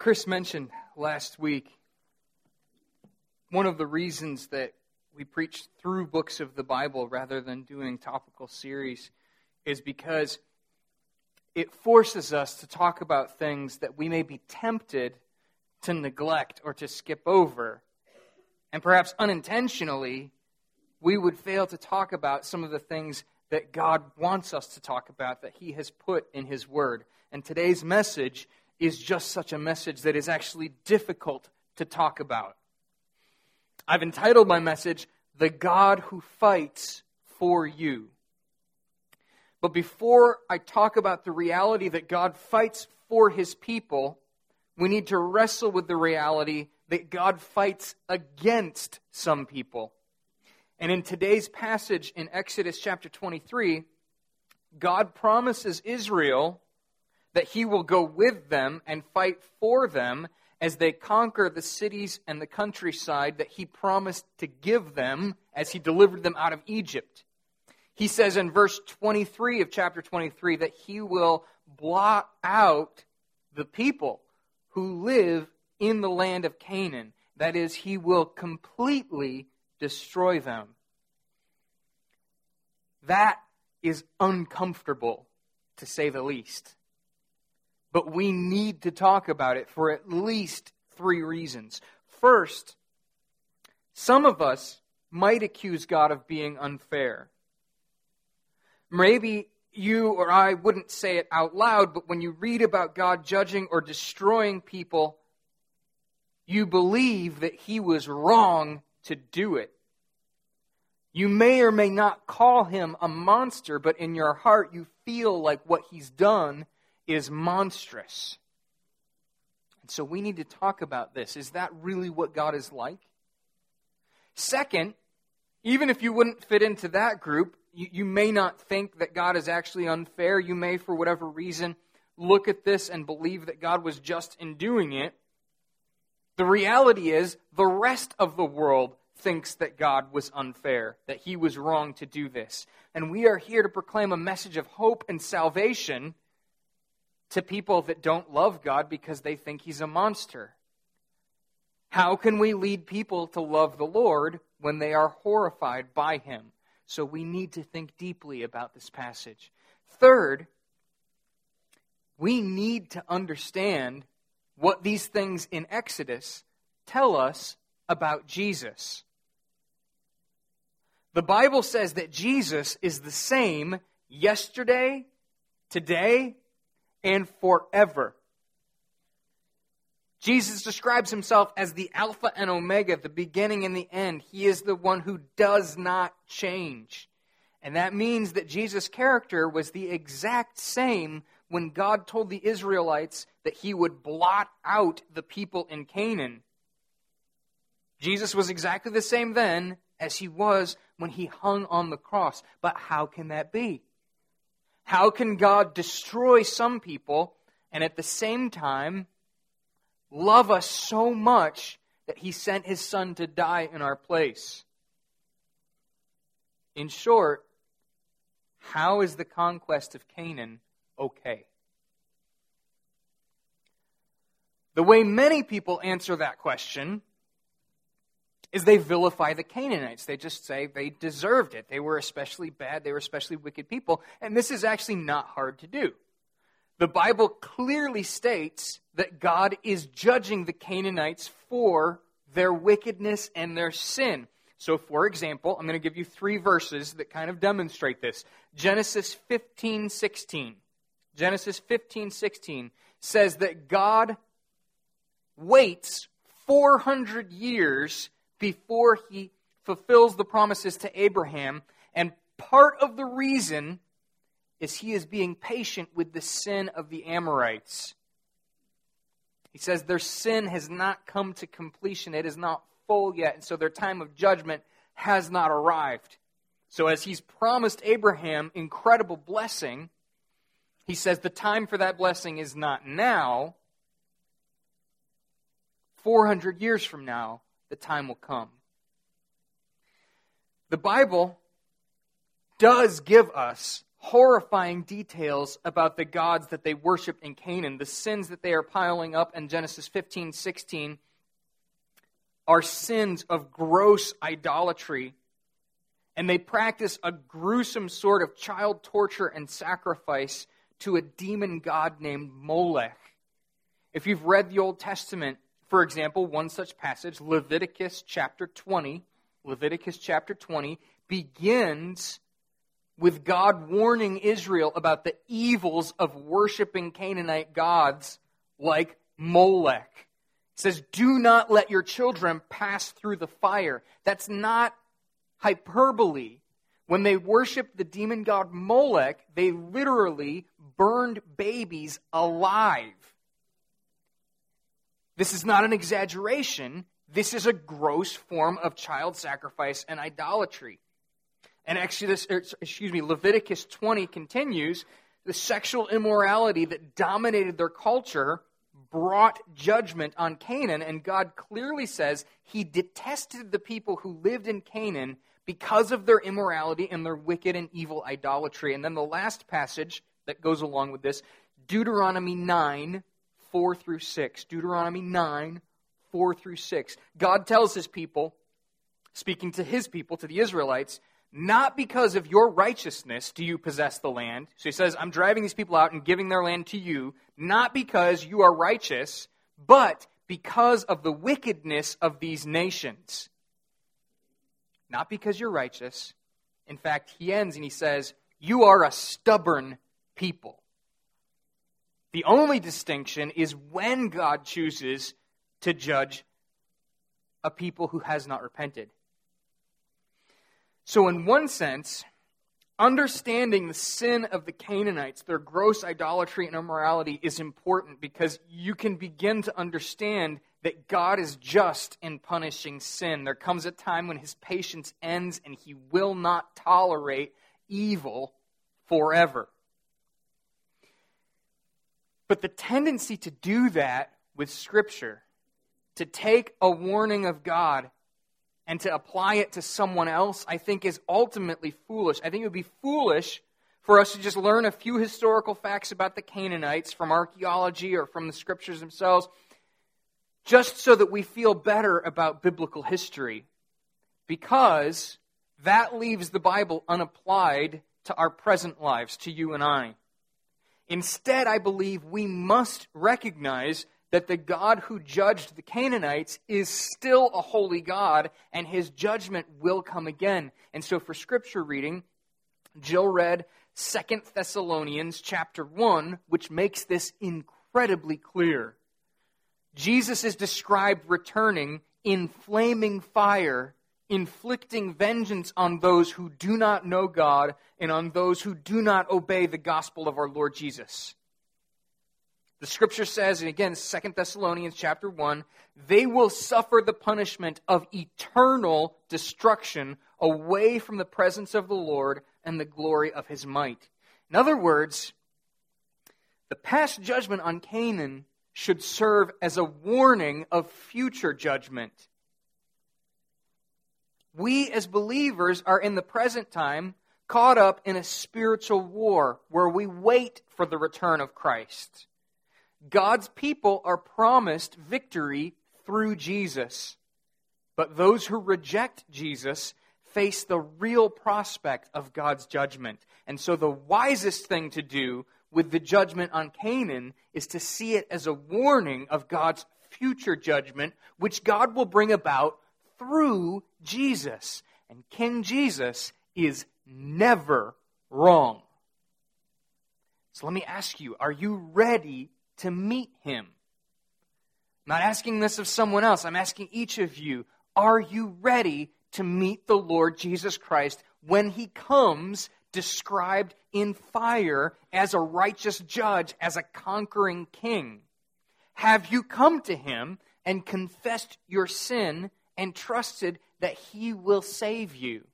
Chris mentioned last week one of the reasons that we preach through books of the Bible rather than doing topical series is because it forces us to talk about things that we may be tempted to neglect or to skip over. And perhaps unintentionally, we would fail to talk about some of the things that God wants us to talk about that He has put in His Word. And today's message is just such a message that is actually difficult to talk about. I've entitled my message, The God Who Fights for You. But before I talk about the reality that God fights for his people, we need to wrestle with the reality that God fights against some people. And in today's passage in Exodus chapter 23, God promises Israel that he will go with them and fight for them as they conquer the cities and the countryside that he promised to give them as he delivered them out of Egypt. He says in verse 23 of chapter 23 that he will blot out the people who live in the land of Canaan. That is, he will completely destroy them. That is uncomfortable, to say the least. But we need to talk about it for at least three reasons. First, some of us might accuse God of being unfair. Maybe you or I wouldn't say it out loud, but when you read about God judging or destroying people, you believe that he was wrong to do it. You may or may not call him a monster, but in your heart you feel like what he's done is monstrous. And so we need to talk about this. Is that really what God is like? Second, even if you wouldn't fit into that group, you, you may not think that God is actually unfair. You may, for whatever reason, look at this and believe that God was just in doing it. The reality is, the rest of the world thinks that God was unfair, that he was wrong to do this. And we are here to proclaim a message of hope and salvation to people that don't love God because they think he's a monster. How can we lead people to love the Lord when they are horrified by him? So we need to think deeply about this passage. Third, we need to understand what these things in Exodus tell us about Jesus. The Bible says that Jesus is the same yesterday, today, and forever. Jesus describes himself as the Alpha and Omega, the beginning and the end. He is the one who does not change. And that means that Jesus' character was the exact same when God told the Israelites that he would blot out the people in Canaan. Jesus was exactly the same then as he was when he hung on the cross. But how can that be? How can God destroy some people and at the same time love us so much that he sent his son to die in our place. In short, how is the conquest of Canaan okay? The way many people answer that question is they vilify the Canaanites. They just say they deserved it. They were especially bad, they were especially wicked people. And this is actually not hard to do. The Bible clearly states that God is judging the Canaanites for their wickedness and their sin. So, for example, I'm going to give you three verses that kind of demonstrate this. Genesis 15 16. Genesis 15 16 says that God waits 400 years before he fulfills the promises to Abraham. And part of the reason is he is being patient with the sin of the Amorites. He says their sin has not come to completion, it is not full yet, and so their time of judgment has not arrived. So, as he's promised Abraham incredible blessing, he says the time for that blessing is not now. 400 years from now, the time will come. The Bible does give us horrifying details about the gods that they worshiped in Canaan, the sins that they are piling up in Genesis 15 16 are sins of gross idolatry. And they practice a gruesome sort of child torture and sacrifice to a demon god named Molech. If you've read the Old Testament, for example, one such passage, Leviticus chapter 20, Leviticus chapter 20 begins with God warning Israel about the evils of worshiping Canaanite gods like Molech. It says, Do not let your children pass through the fire. That's not hyperbole. When they worshiped the demon god Molech, they literally burned babies alive. This is not an exaggeration. This is a gross form of child sacrifice and idolatry. And Exodus, er, excuse me, Leviticus 20 continues the sexual immorality that dominated their culture brought judgment on Canaan, and God clearly says he detested the people who lived in Canaan because of their immorality and their wicked and evil idolatry. And then the last passage that goes along with this Deuteronomy 9, 4 through 6. Deuteronomy 9, 4 through 6. God tells his people, speaking to his people, to the Israelites, not because of your righteousness do you possess the land. So he says, I'm driving these people out and giving their land to you, not because you are righteous, but because of the wickedness of these nations. Not because you're righteous. In fact, he ends and he says, You are a stubborn people. The only distinction is when God chooses to judge a people who has not repented. So, in one sense, understanding the sin of the Canaanites, their gross idolatry and immorality, is important because you can begin to understand that God is just in punishing sin. There comes a time when his patience ends and he will not tolerate evil forever. But the tendency to do that with Scripture, to take a warning of God and to apply it to someone else, I think is ultimately foolish. I think it would be foolish for us to just learn a few historical facts about the Canaanites from archaeology or from the scriptures themselves just so that we feel better about biblical history. Because that leaves the Bible unapplied to our present lives, to you and I. Instead, I believe we must recognize that the God who judged the Canaanites is still a holy God, and his judgment will come again. And so for scripture reading, Jill read Second Thessalonians chapter 1, which makes this incredibly clear. Jesus is described returning in flaming fire, inflicting vengeance on those who do not know God and on those who do not obey the gospel of our Lord Jesus. The scripture says, and again, Second Thessalonians chapter 1, they will suffer the punishment of eternal destruction away from the presence of the Lord and the glory of his might. In other words, the past judgment on Canaan should serve as a warning of future judgment. We as believers are in the present time caught up in a spiritual war where we wait for the return of Christ. God's people are promised victory through Jesus. But those who reject Jesus face the real prospect of God's judgment. And so the wisest thing to do with the judgment on Canaan is to see it as a warning of God's future judgment, which God will bring about through Jesus. And King Jesus is never wrong. So let me ask you are you ready to meet him. I'm not asking this of someone else. I'm asking each of you are you ready to meet the Lord Jesus Christ when he comes described in fire as a righteous judge, as a conquering king? Have you come to him and confessed your sin and trusted that he will save you?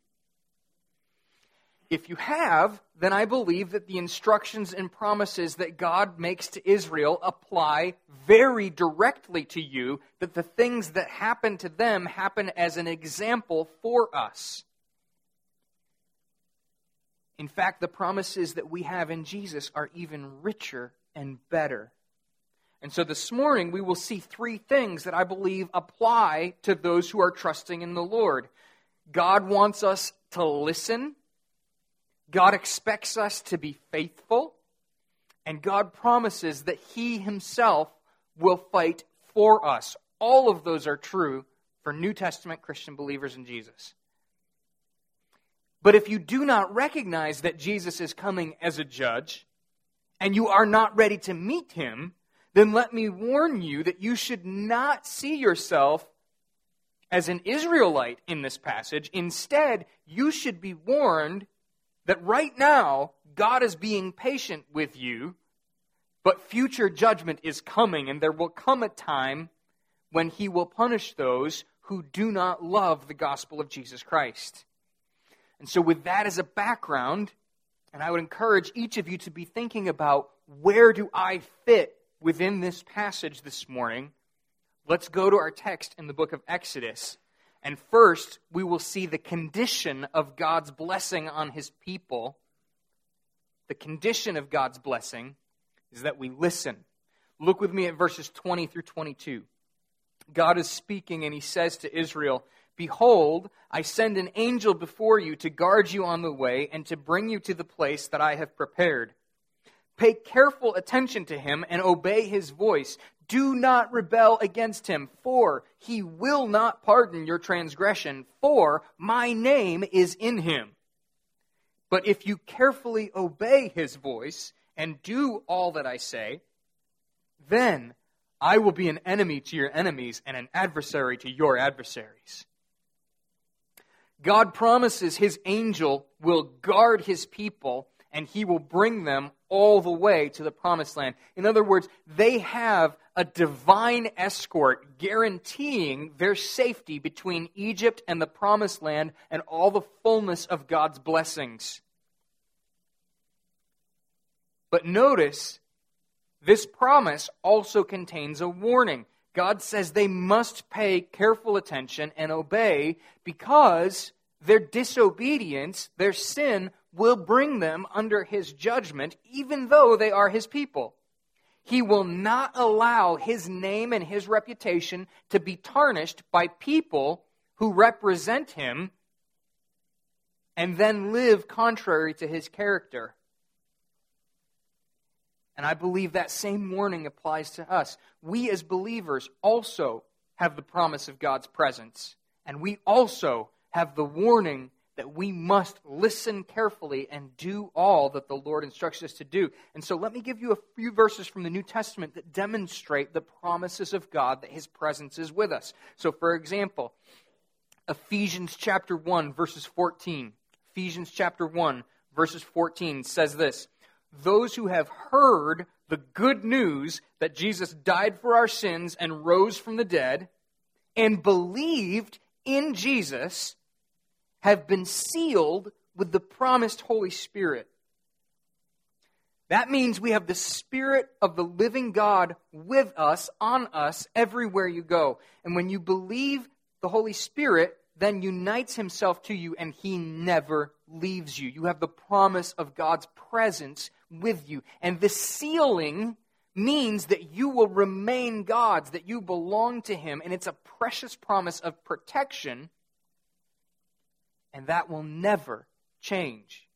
If you have, then I believe that the instructions and promises that God makes to Israel apply very directly to you, that the things that happen to them happen as an example for us. In fact, the promises that we have in Jesus are even richer and better. And so this morning we will see three things that I believe apply to those who are trusting in the Lord. God wants us to listen, God expects us to be faithful, and God promises that He Himself will fight for us. All of those are true for New Testament Christian believers in Jesus. But if you do not recognize that Jesus is coming as a judge, and you are not ready to meet him, then let me warn you that you should not see yourself as an Israelite in this passage. Instead, you should be warned that right now, God is being patient with you, but future judgment is coming, and there will come a time when he will punish those who do not love the gospel of Jesus Christ. And so, with that as a background, and I would encourage each of you to be thinking about where do I fit within this passage this morning, let's go to our text in the book of Exodus. And first, we will see the condition of God's blessing on his people. The condition of God's blessing is that we listen. Look with me at verses 20 through 22. God is speaking, and he says to Israel, Behold, I send an angel before you to guard you on the way and to bring you to the place that I have prepared. Pay careful attention to him and obey his voice. Do not rebel against him, for he will not pardon your transgression, for my name is in him. But if you carefully obey his voice and do all that I say, then I will be an enemy to your enemies and an adversary to your adversaries. God promises his angel will guard his people and he will bring them all the way to the promised land. In other words, they have a divine escort guaranteeing their safety between Egypt and the promised land and all the fullness of God's blessings. But notice, this promise also contains a warning. God says they must pay careful attention and obey because their disobedience, their sin, will bring them under his judgment, even though they are his people. He will not allow his name and his reputation to be tarnished by people who represent him and then live contrary to his character. And I believe that same warning applies to us. We as believers also have the promise of God's presence, and we also have the warning that we must listen carefully and do all that the Lord instructs us to do. And so let me give you a few verses from the New Testament that demonstrate the promises of God that his presence is with us. So for example, Ephesians chapter 1 verses 14. Ephesians chapter 1 verses 14 says this, those who have heard the good news that Jesus died for our sins and rose from the dead and believed in Jesus have been sealed with the promised Holy Spirit. That means we have the Spirit of the living God with us, on us, everywhere you go. And when you believe the Holy Spirit, then unites himself to you and he never leaves you. You have the promise of God's presence with you. And the sealing means that you will remain God's, that you belong to him, and it's a precious promise of protection and that will never change.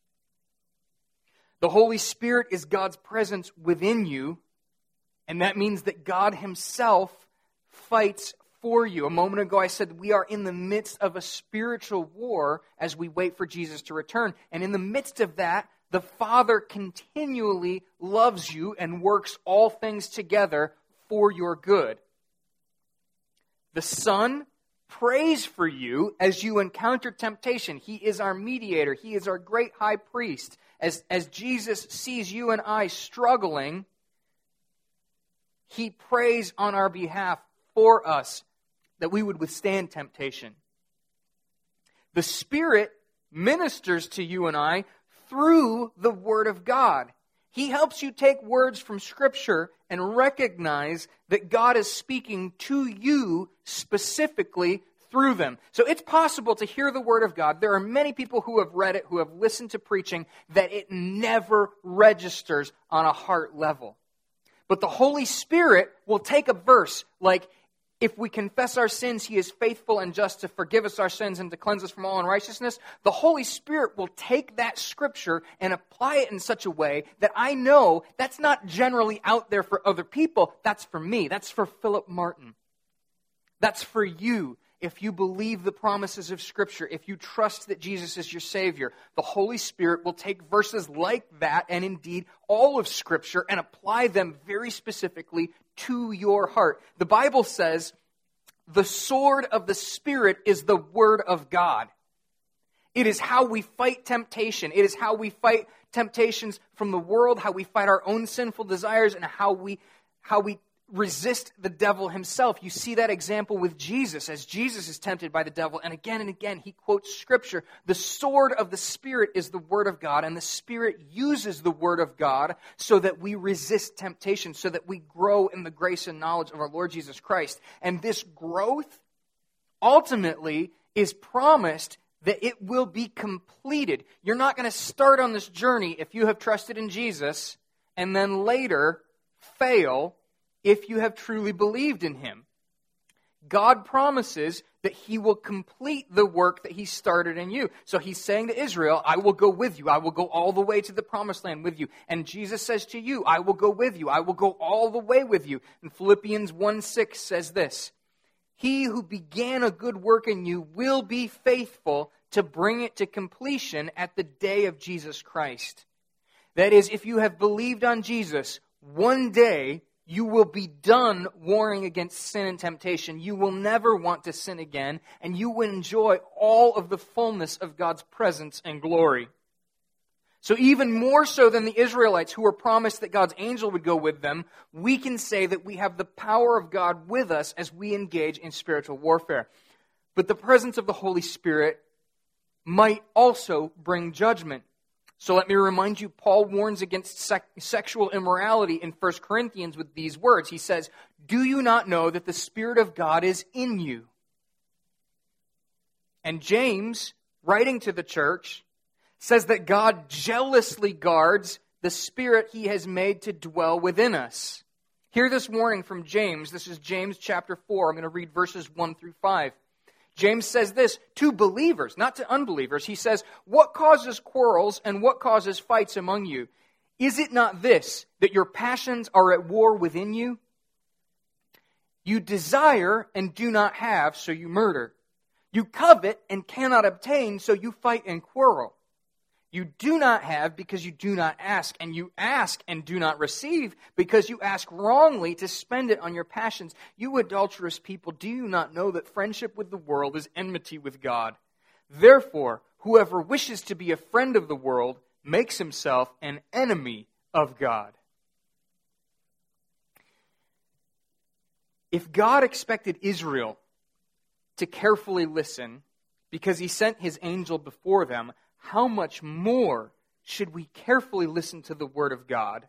The Holy Spirit is God's presence within you, and that means that God Himself fights for you. A moment ago, I said we are in the midst of a spiritual war as we wait for Jesus to return. And in the midst of that, the Father continually loves you and works all things together for your good. The Son prays for you as you encounter temptation. He is our mediator, He is our great high priest. As, as Jesus sees you and I struggling, He prays on our behalf for us that we would withstand temptation. The Spirit ministers to you and I through the Word of God. He helps you take words from Scripture and recognize that God is speaking to you specifically through them. So it's possible to hear the Word of God. There are many people who have read it, who have listened to preaching, that it never registers on a heart level. But the Holy Spirit will take a verse like, if we confess our sins, he is faithful and just to forgive us our sins and to cleanse us from all unrighteousness. The Holy Spirit will take that scripture and apply it in such a way that I know that's not generally out there for other people. That's for me. That's for Philip Martin. That's for you. If you believe the promises of Scripture, if you trust that Jesus is your Savior, the Holy Spirit will take verses like that and indeed all of Scripture and apply them very specifically to your heart. The Bible says the sword of the Spirit is the Word of God. It is how we fight temptation. It is how we fight temptations from the world, how we fight our own sinful desires, and how we, how we resist the devil himself. You see that example with Jesus as Jesus is tempted by the devil. And again and again, he quotes scripture. The sword of the Spirit is the word of God, and the Spirit uses the word of God so that we resist temptation, so that we grow in the grace and knowledge of our Lord Jesus Christ. And this growth ultimately is promised that it will be completed. You're not going to start on this journey if you have trusted in Jesus and then later fail if you have truly believed in him. God promises that he will complete the work that he started in you. So he's saying to Israel, I will go with you. I will go all the way to the promised land with you. And Jesus says to you, I will go with you. I will go all the way with you. And Philippians 1 6 says this He who began a good work in you will be faithful to bring it to completion at the day of Jesus Christ. That is, if you have believed on Jesus, one day you will be done warring against sin and temptation. You will never want to sin again, and you will enjoy all of the fullness of God's presence and glory. So, even more so than the Israelites who were promised that God's angel would go with them, we can say that we have the power of God with us as we engage in spiritual warfare. But the presence of the Holy Spirit might also bring judgment. So let me remind you, Paul warns against sec- sexual immorality in 1 Corinthians with these words. He says, Do you not know that the Spirit of God is in you? And James, writing to the church, says that God jealously guards the Spirit he has made to dwell within us. Hear this warning from James. This is James chapter 4. I'm going to read verses 1 through 5. James says this to believers, not to unbelievers. He says, What causes quarrels and what causes fights among you? Is it not this, that your passions are at war within you? You desire and do not have, so you murder. You covet and cannot obtain, so you fight and quarrel. You do not have because you do not ask, and you ask and do not receive because you ask wrongly to spend it on your passions. You adulterous people, do you not know that friendship with the world is enmity with God? Therefore, whoever wishes to be a friend of the world makes himself an enemy of God. If God expected Israel to carefully listen because he sent his angel before them, how much more should we carefully listen to the Word of God?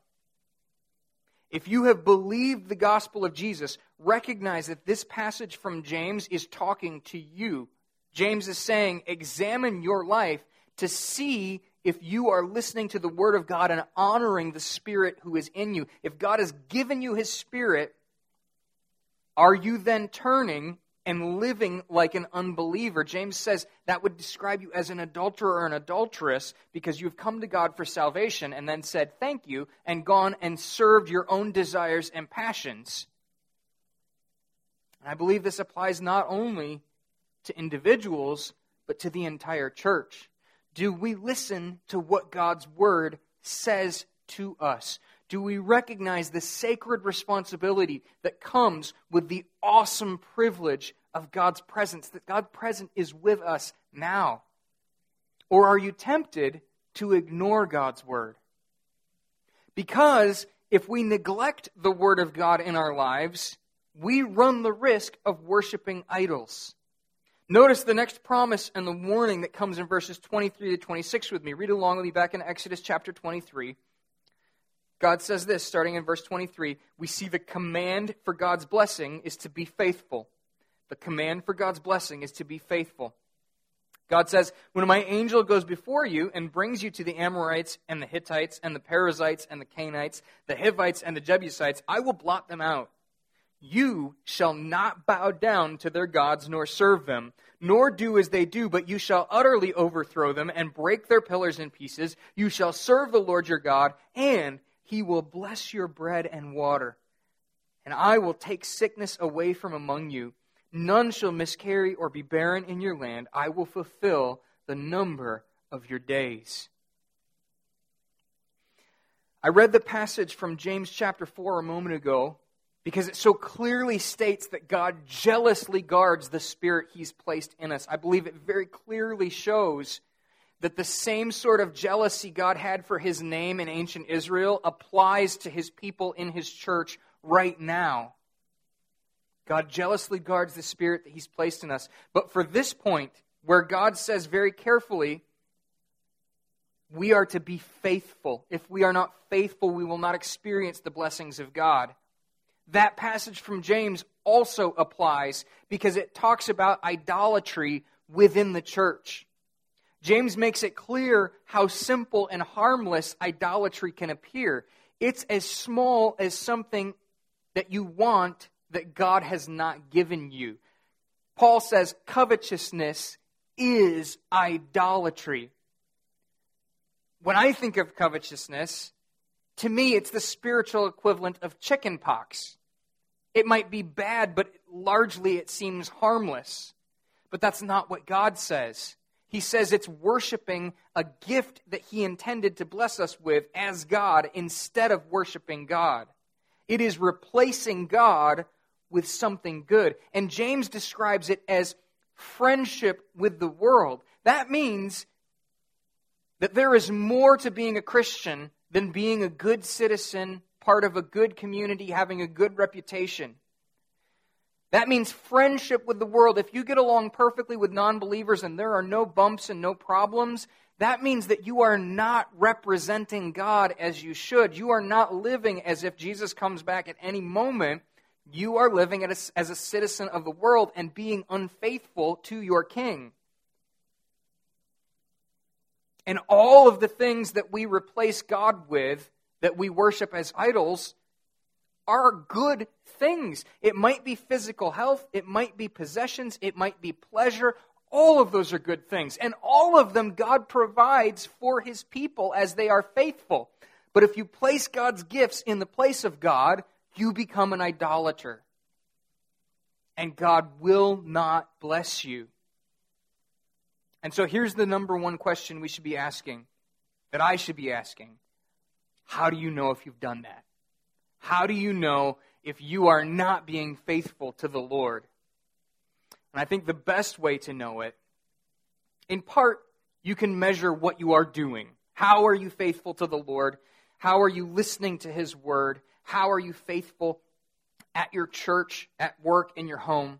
If you have believed the gospel of Jesus, recognize that this passage from James is talking to you. James is saying, examine your life to see if you are listening to the Word of God and honoring the Spirit who is in you. If God has given you His Spirit, are you then turning and living like an unbeliever. James says that would describe you as an adulterer or an adulteress because you've come to God for salvation and then said thank you and gone and served your own desires and passions. And I believe this applies not only to individuals, but to the entire church. Do we listen to what God's word says to us? Do we recognize the sacred responsibility that comes with the awesome privilege of God's presence, that God present is with us now? Or are you tempted to ignore God's word? Because if we neglect the word of God in our lives, we run the risk of worshiping idols. Notice the next promise and the warning that comes in verses 23 to 26 with me. Read along with me back in Exodus chapter 23. God says this, starting in verse 23 we see the command for God's blessing is to be faithful. The command for God's blessing is to be faithful. God says, When my angel goes before you and brings you to the Amorites and the Hittites and the Perizzites and the Canaanites, the Hivites and the Jebusites, I will blot them out. You shall not bow down to their gods nor serve them, nor do as they do, but you shall utterly overthrow them and break their pillars in pieces. You shall serve the Lord your God, and he will bless your bread and water. And I will take sickness away from among you None shall miscarry or be barren in your land. I will fulfill the number of your days. I read the passage from James chapter 4 a moment ago because it so clearly states that God jealously guards the spirit he's placed in us. I believe it very clearly shows that the same sort of jealousy God had for his name in ancient Israel applies to his people in his church right now. God jealously guards the Spirit that He's placed in us. But for this point, where God says very carefully, we are to be faithful. If we are not faithful, we will not experience the blessings of God. That passage from James also applies because it talks about idolatry within the church. James makes it clear how simple and harmless idolatry can appear. It's as small as something that you want that God has not given you. Paul says covetousness is idolatry. When I think of covetousness, to me it's the spiritual equivalent of chicken pox. It might be bad, but largely it seems harmless. But that's not what God says. He says it's worshiping a gift that He intended to bless us with as God instead of worshiping God. It is replacing God with something good. And James describes it as friendship with the world. That means that there is more to being a Christian than being a good citizen, part of a good community, having a good reputation. That means friendship with the world. If you get along perfectly with non believers and there are no bumps and no problems, that means that you are not representing God as you should. You are not living as if Jesus comes back at any moment you are living as a citizen of the world and being unfaithful to your king. And all of the things that we replace God with, that we worship as idols, are good things. It might be physical health, it might be possessions, it might be pleasure. All of those are good things. And all of them God provides for his people as they are faithful. But if you place God's gifts in the place of God, you become an idolater. And God will not bless you. And so here's the number one question we should be asking, that I should be asking. How do you know if you've done that? How do you know if you are not being faithful to the Lord? And I think the best way to know it, in part, you can measure what you are doing. How are you faithful to the Lord? How are you listening to His word? How are you faithful at your church, at work, in your home?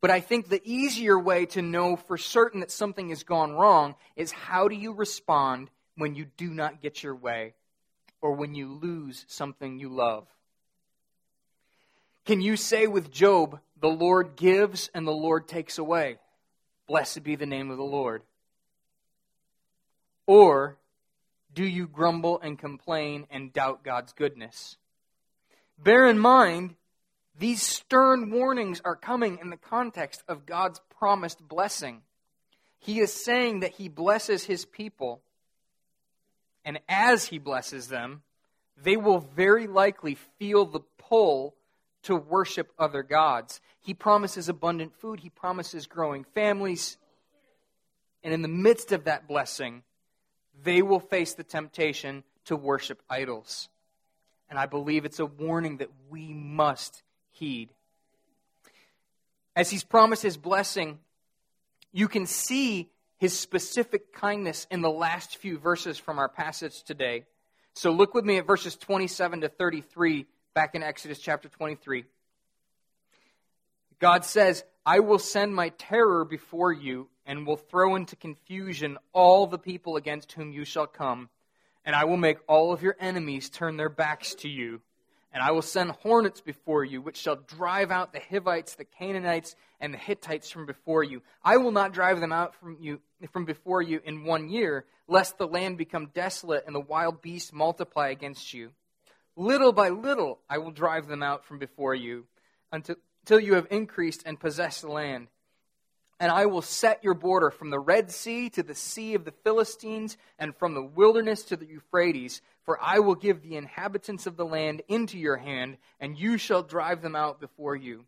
But I think the easier way to know for certain that something has gone wrong is how do you respond when you do not get your way or when you lose something you love? Can you say with Job, the Lord gives and the Lord takes away? Blessed be the name of the Lord. Or do you grumble and complain and doubt God's goodness? Bear in mind, these stern warnings are coming in the context of God's promised blessing. He is saying that He blesses His people, and as He blesses them, they will very likely feel the pull to worship other gods. He promises abundant food, He promises growing families, and in the midst of that blessing, they will face the temptation to worship idols. And I believe it's a warning that we must heed. As he's promised his blessing, you can see his specific kindness in the last few verses from our passage today. So look with me at verses 27 to 33 back in Exodus chapter 23. God says, I will send my terror before you and will throw into confusion all the people against whom you shall come, and I will make all of your enemies turn their backs to you. And I will send hornets before you, which shall drive out the Hivites, the Canaanites, and the Hittites from before you. I will not drive them out from you from before you in one year, lest the land become desolate and the wild beasts multiply against you. Little by little I will drive them out from before you, until, until you have increased and possessed the land. And I will set your border from the Red Sea to the Sea of the Philistines, and from the wilderness to the Euphrates. For I will give the inhabitants of the land into your hand, and you shall drive them out before you.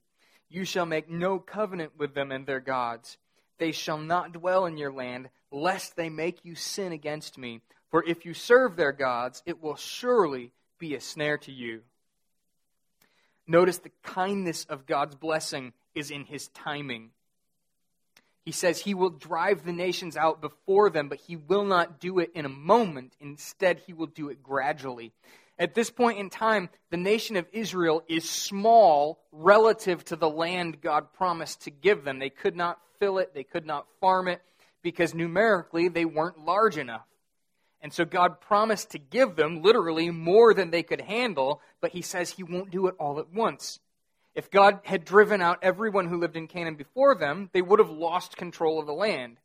You shall make no covenant with them and their gods. They shall not dwell in your land, lest they make you sin against me. For if you serve their gods, it will surely be a snare to you. Notice the kindness of God's blessing is in his timing. He says he will drive the nations out before them, but he will not do it in a moment. Instead, he will do it gradually. At this point in time, the nation of Israel is small relative to the land God promised to give them. They could not fill it, they could not farm it, because numerically they weren't large enough. And so God promised to give them literally more than they could handle, but he says he won't do it all at once. If God had driven out everyone who lived in Canaan before them, they would have lost control of the land.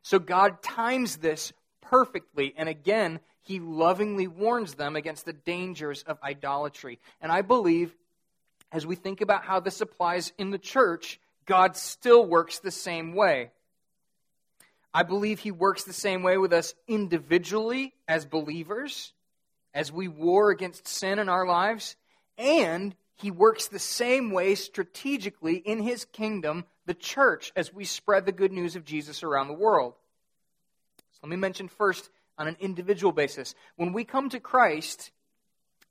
So God times this perfectly, and again, he lovingly warns them against the dangers of idolatry. And I believe, as we think about how this applies in the church, God still works the same way. I believe he works the same way with us individually as believers, as we war against sin in our lives, and he works the same way strategically in his kingdom, the church, as we spread the good news of Jesus around the world. So let me mention first on an individual basis. When we come to Christ,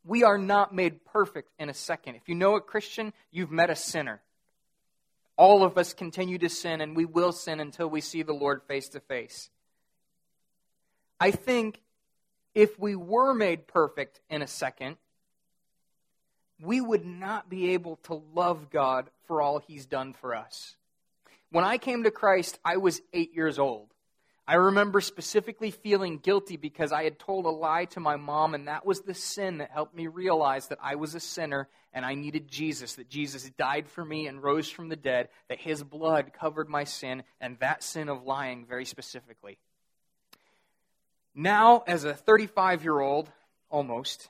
we are not made perfect in a second. If you know a Christian, you've met a sinner. All of us continue to sin, and we will sin until we see the Lord face to face. I think if we were made perfect in a second, we would not be able to love God for all He's done for us. When I came to Christ, I was eight years old. I remember specifically feeling guilty because I had told a lie to my mom, and that was the sin that helped me realize that I was a sinner and I needed Jesus, that Jesus died for me and rose from the dead, that his blood covered my sin, and that sin of lying very specifically. Now, as a 35 year old, almost,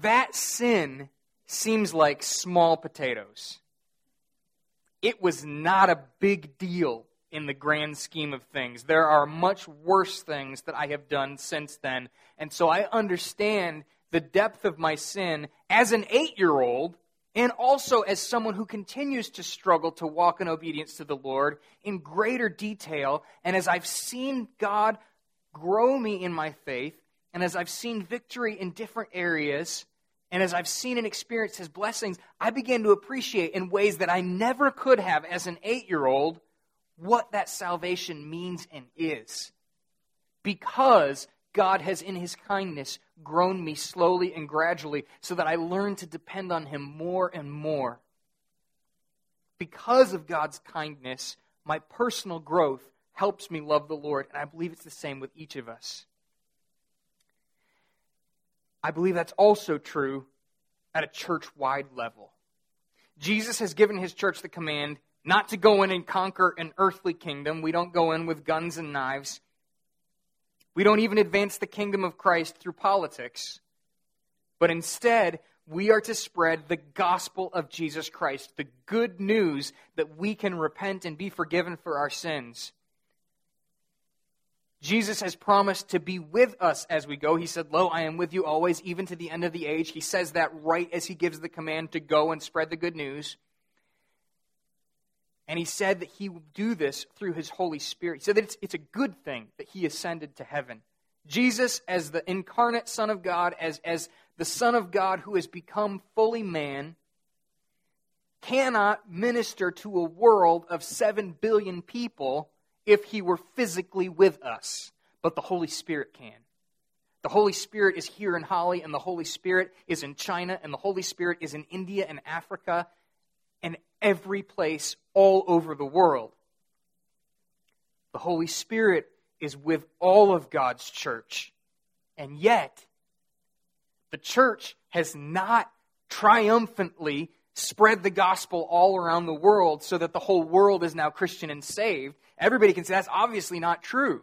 that sin seems like small potatoes. It was not a big deal in the grand scheme of things. There are much worse things that I have done since then. And so I understand the depth of my sin as an eight year old and also as someone who continues to struggle to walk in obedience to the Lord in greater detail. And as I've seen God grow me in my faith, and as I've seen victory in different areas, and as I've seen and experienced his blessings, I began to appreciate in ways that I never could have as an eight year old what that salvation means and is. Because God has, in his kindness, grown me slowly and gradually so that I learn to depend on him more and more. Because of God's kindness, my personal growth helps me love the Lord, and I believe it's the same with each of us. I believe that's also true at a church wide level. Jesus has given his church the command not to go in and conquer an earthly kingdom. We don't go in with guns and knives. We don't even advance the kingdom of Christ through politics. But instead, we are to spread the gospel of Jesus Christ, the good news that we can repent and be forgiven for our sins. Jesus has promised to be with us as we go. He said, Lo, I am with you always, even to the end of the age. He says that right as he gives the command to go and spread the good news. And he said that he will do this through his Holy Spirit. He said that it's, it's a good thing that he ascended to heaven. Jesus, as the incarnate Son of God, as, as the Son of God who has become fully man, cannot minister to a world of seven billion people if he were physically with us. But the Holy Spirit can. The Holy Spirit is here in Holly, and the Holy Spirit is in China, and the Holy Spirit is in India and Africa, and every place all over the world. The Holy Spirit is with all of God's church. And yet, The church has not triumphantly spread the gospel all around the world so that the whole world is now Christian and saved. Everybody can say that's obviously not true.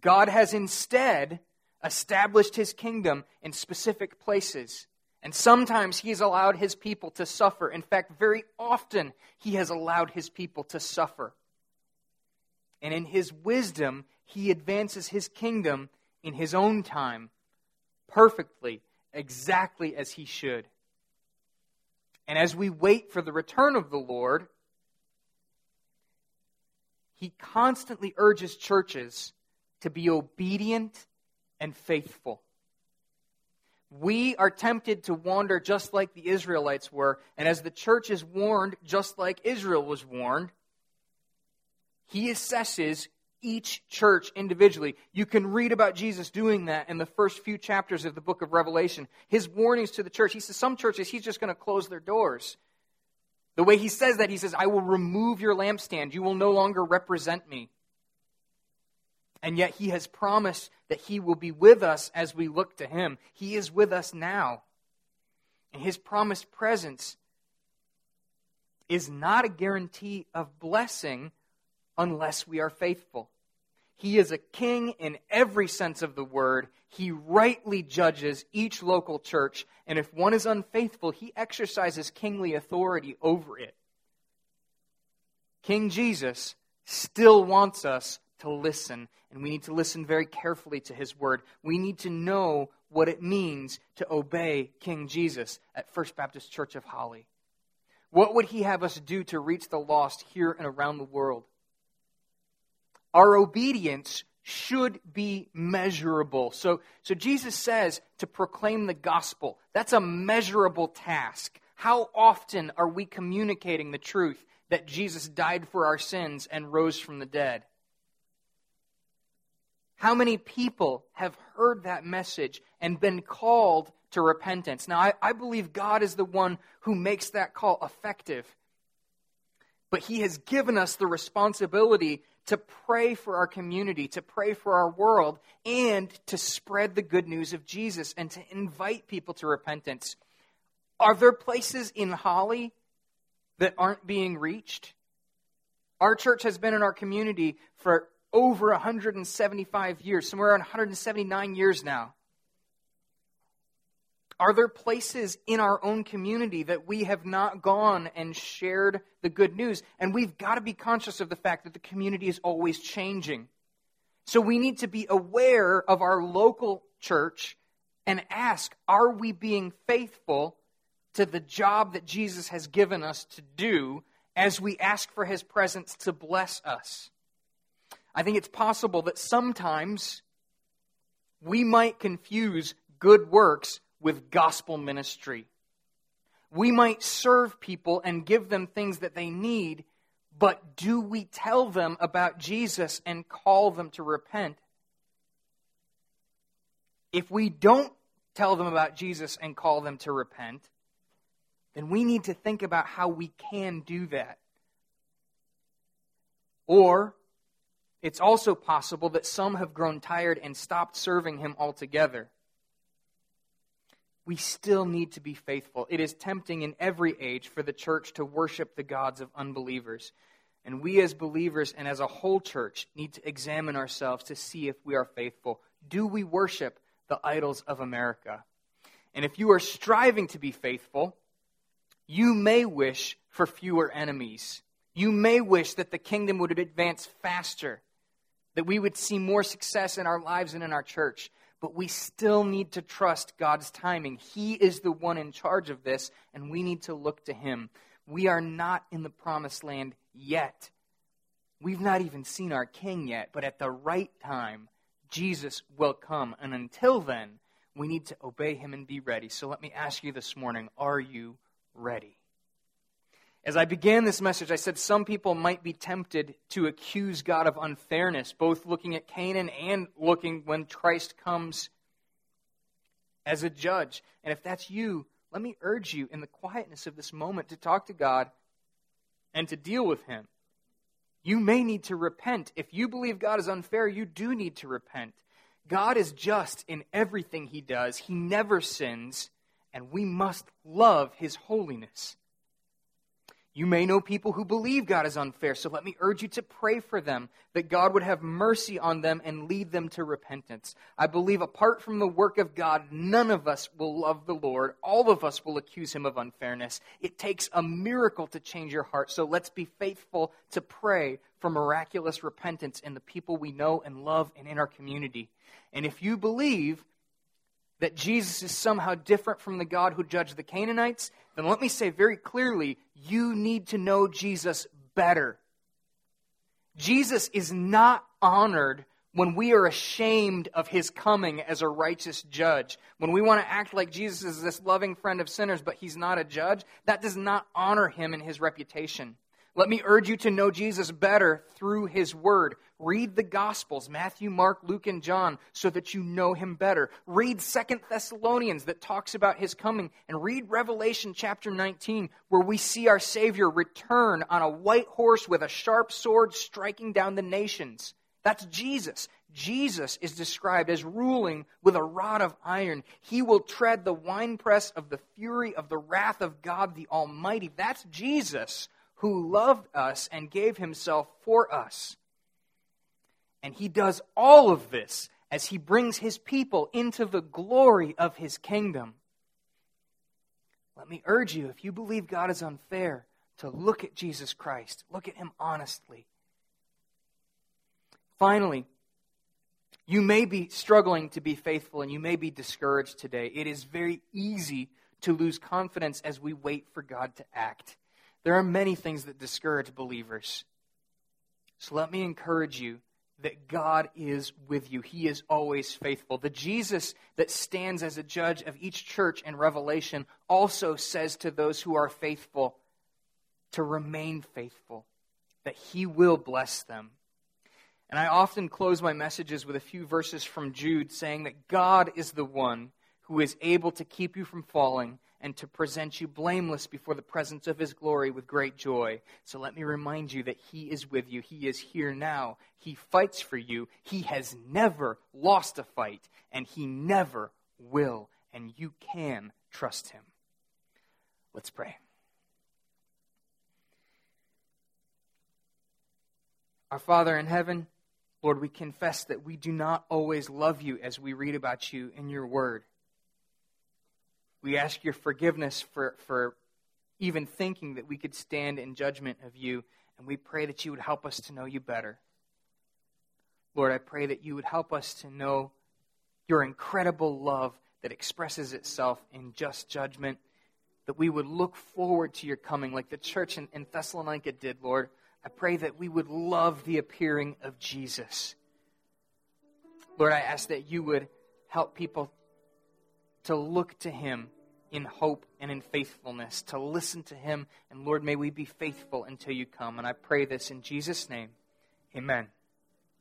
God has instead established his kingdom in specific places. And sometimes he has allowed his people to suffer. In fact, very often he has allowed his people to suffer. And in his wisdom, he advances his kingdom in his own time, perfectly, exactly as he should. And as we wait for the return of the Lord, he constantly urges churches to be obedient and faithful. We are tempted to wander just like the Israelites were, and as the church is warned, just like Israel was warned, he assesses each church individually. You can read about Jesus doing that in the first few chapters of the book of Revelation. His warnings to the church. He says some churches, he's just going to close their doors. The way he says that, he says, I will remove your lampstand. You will no longer represent me. And yet he has promised that he will be with us as we look to him. He is with us now. And his promised presence is not a guarantee of blessing unless we are faithful. He is a king in every sense of the word. He rightly judges each local church, and if one is unfaithful, he exercises kingly authority over it. King Jesus still wants us to listen, and we need to listen very carefully to his word. We need to know what it means to obey King Jesus at First Baptist Church of Holly. What would he have us do to reach the lost here and around the world? Our obedience should be measurable. So, so Jesus says to proclaim the gospel. That's a measurable task. How often are we communicating the truth that Jesus died for our sins and rose from the dead? How many people have heard that message and been called to repentance? Now, I, I, believe God is the one who makes that call effective. But He has given us the responsibility to pray for our community, to pray for our world, and to spread the good news of Jesus and to invite people to repentance. Are there places in Holly that aren't being reached? Our church has been in our community for over 175 years, somewhere around 179 years now. Are there places in our own community that we have not gone and shared the good news? And we've got to be conscious of the fact that the community is always changing. So we need to be aware of our local church and ask are we being faithful to the job that Jesus has given us to do as we ask for his presence to bless us? I think it's possible that sometimes we might confuse good works with gospel ministry. We might serve people and give them things that they need, but do we tell them about Jesus and call them to repent? If we don't tell them about Jesus and call them to repent, then we need to think about how we can do that. Or it's also possible that some have grown tired and stopped serving him altogether. We still need to be faithful. It is tempting in every age for the church to worship the gods of unbelievers. And we, as believers and as a whole church, need to examine ourselves to see if we are faithful. Do we worship the idols of America? And if you are striving to be faithful, you may wish for fewer enemies. You may wish that the kingdom would advance faster that we would see more success in our lives and in our church. But we still need to trust God's timing. He is the one in charge of this, and we need to look to Him. We are not in the promised land yet. We've not even seen our King yet, but at the right time, Jesus will come. And until then, we need to obey Him and be ready. So let me ask you this morning are you ready? As I began this message, I said some people might be tempted to accuse God of unfairness, both looking at Canaan and looking when Christ comes as a judge. And if that's you, let me urge you in the quietness of this moment to talk to God and to deal with Him. You may need to repent. If you believe God is unfair, you do need to repent. God is just in everything he does, he never sins, and we must love his holiness. You may know people who believe God is unfair, so let me urge you to pray for them, that God would have mercy on them and lead them to repentance. I believe apart from the work of God, none of us will love the Lord. All of us will accuse him of unfairness. It takes a miracle to change your heart, so let's be faithful to pray for miraculous repentance in the people we know and love and in our community. And if you believe that Jesus is somehow different from the God who judged the Canaanites, then let me say very clearly you need to know Jesus better. Jesus is not honored when we are ashamed of his coming as a righteous judge. When we want to act like Jesus is this loving friend of sinners, but he's not a judge, that does not honor him and his reputation. Let me urge you to know Jesus better through his word. Read the Gospels, Matthew, Mark, Luke, and John, so that you know him better. Read Second Thessalonians that talks about his coming, and read Revelation chapter 19, where we see our Savior return on a white horse with a sharp sword striking down the nations. That's Jesus. Jesus is described as ruling with a rod of iron. He will tread the winepress of the fury of the wrath of God the Almighty. That's Jesus who loved us and gave himself for us. And he does all of this as he brings his people into the glory of his kingdom. Let me urge you, if you believe God is unfair, to look at Jesus Christ. Look at him honestly. Finally, you may be struggling to be faithful and you may be discouraged today. It is very easy to lose confidence as we wait for God to act. There are many things that discourage believers. So let me encourage you that God is with you. He is always faithful. The Jesus that stands as a judge of each church in Revelation also says to those who are faithful to remain faithful, that He will bless them. And I often close my messages with a few verses from Jude saying that God is the one who is able to keep you from falling and to present you blameless before the presence of his glory with great joy. So let me remind you that he is with you. He is here now. He fights for you. He has never lost a fight, and he never will. And you can trust him. Let's pray. Our Father in heaven, Lord, we confess that we do not always love you as we read about you in your word. We ask your forgiveness for, for even thinking that we could stand in judgment of you, and we pray that you would help us to know you better. Lord, I pray that you would help us to know your incredible love that expresses itself in just judgment, that we would look forward to your coming like the church in, in Thessalonica did, Lord. I pray that we would love the appearing of Jesus. Lord, I ask that you would help people to look to him in hope and in faithfulness, to listen to him. And Lord, may we be faithful until you come. And I pray this in Jesus' name. Amen.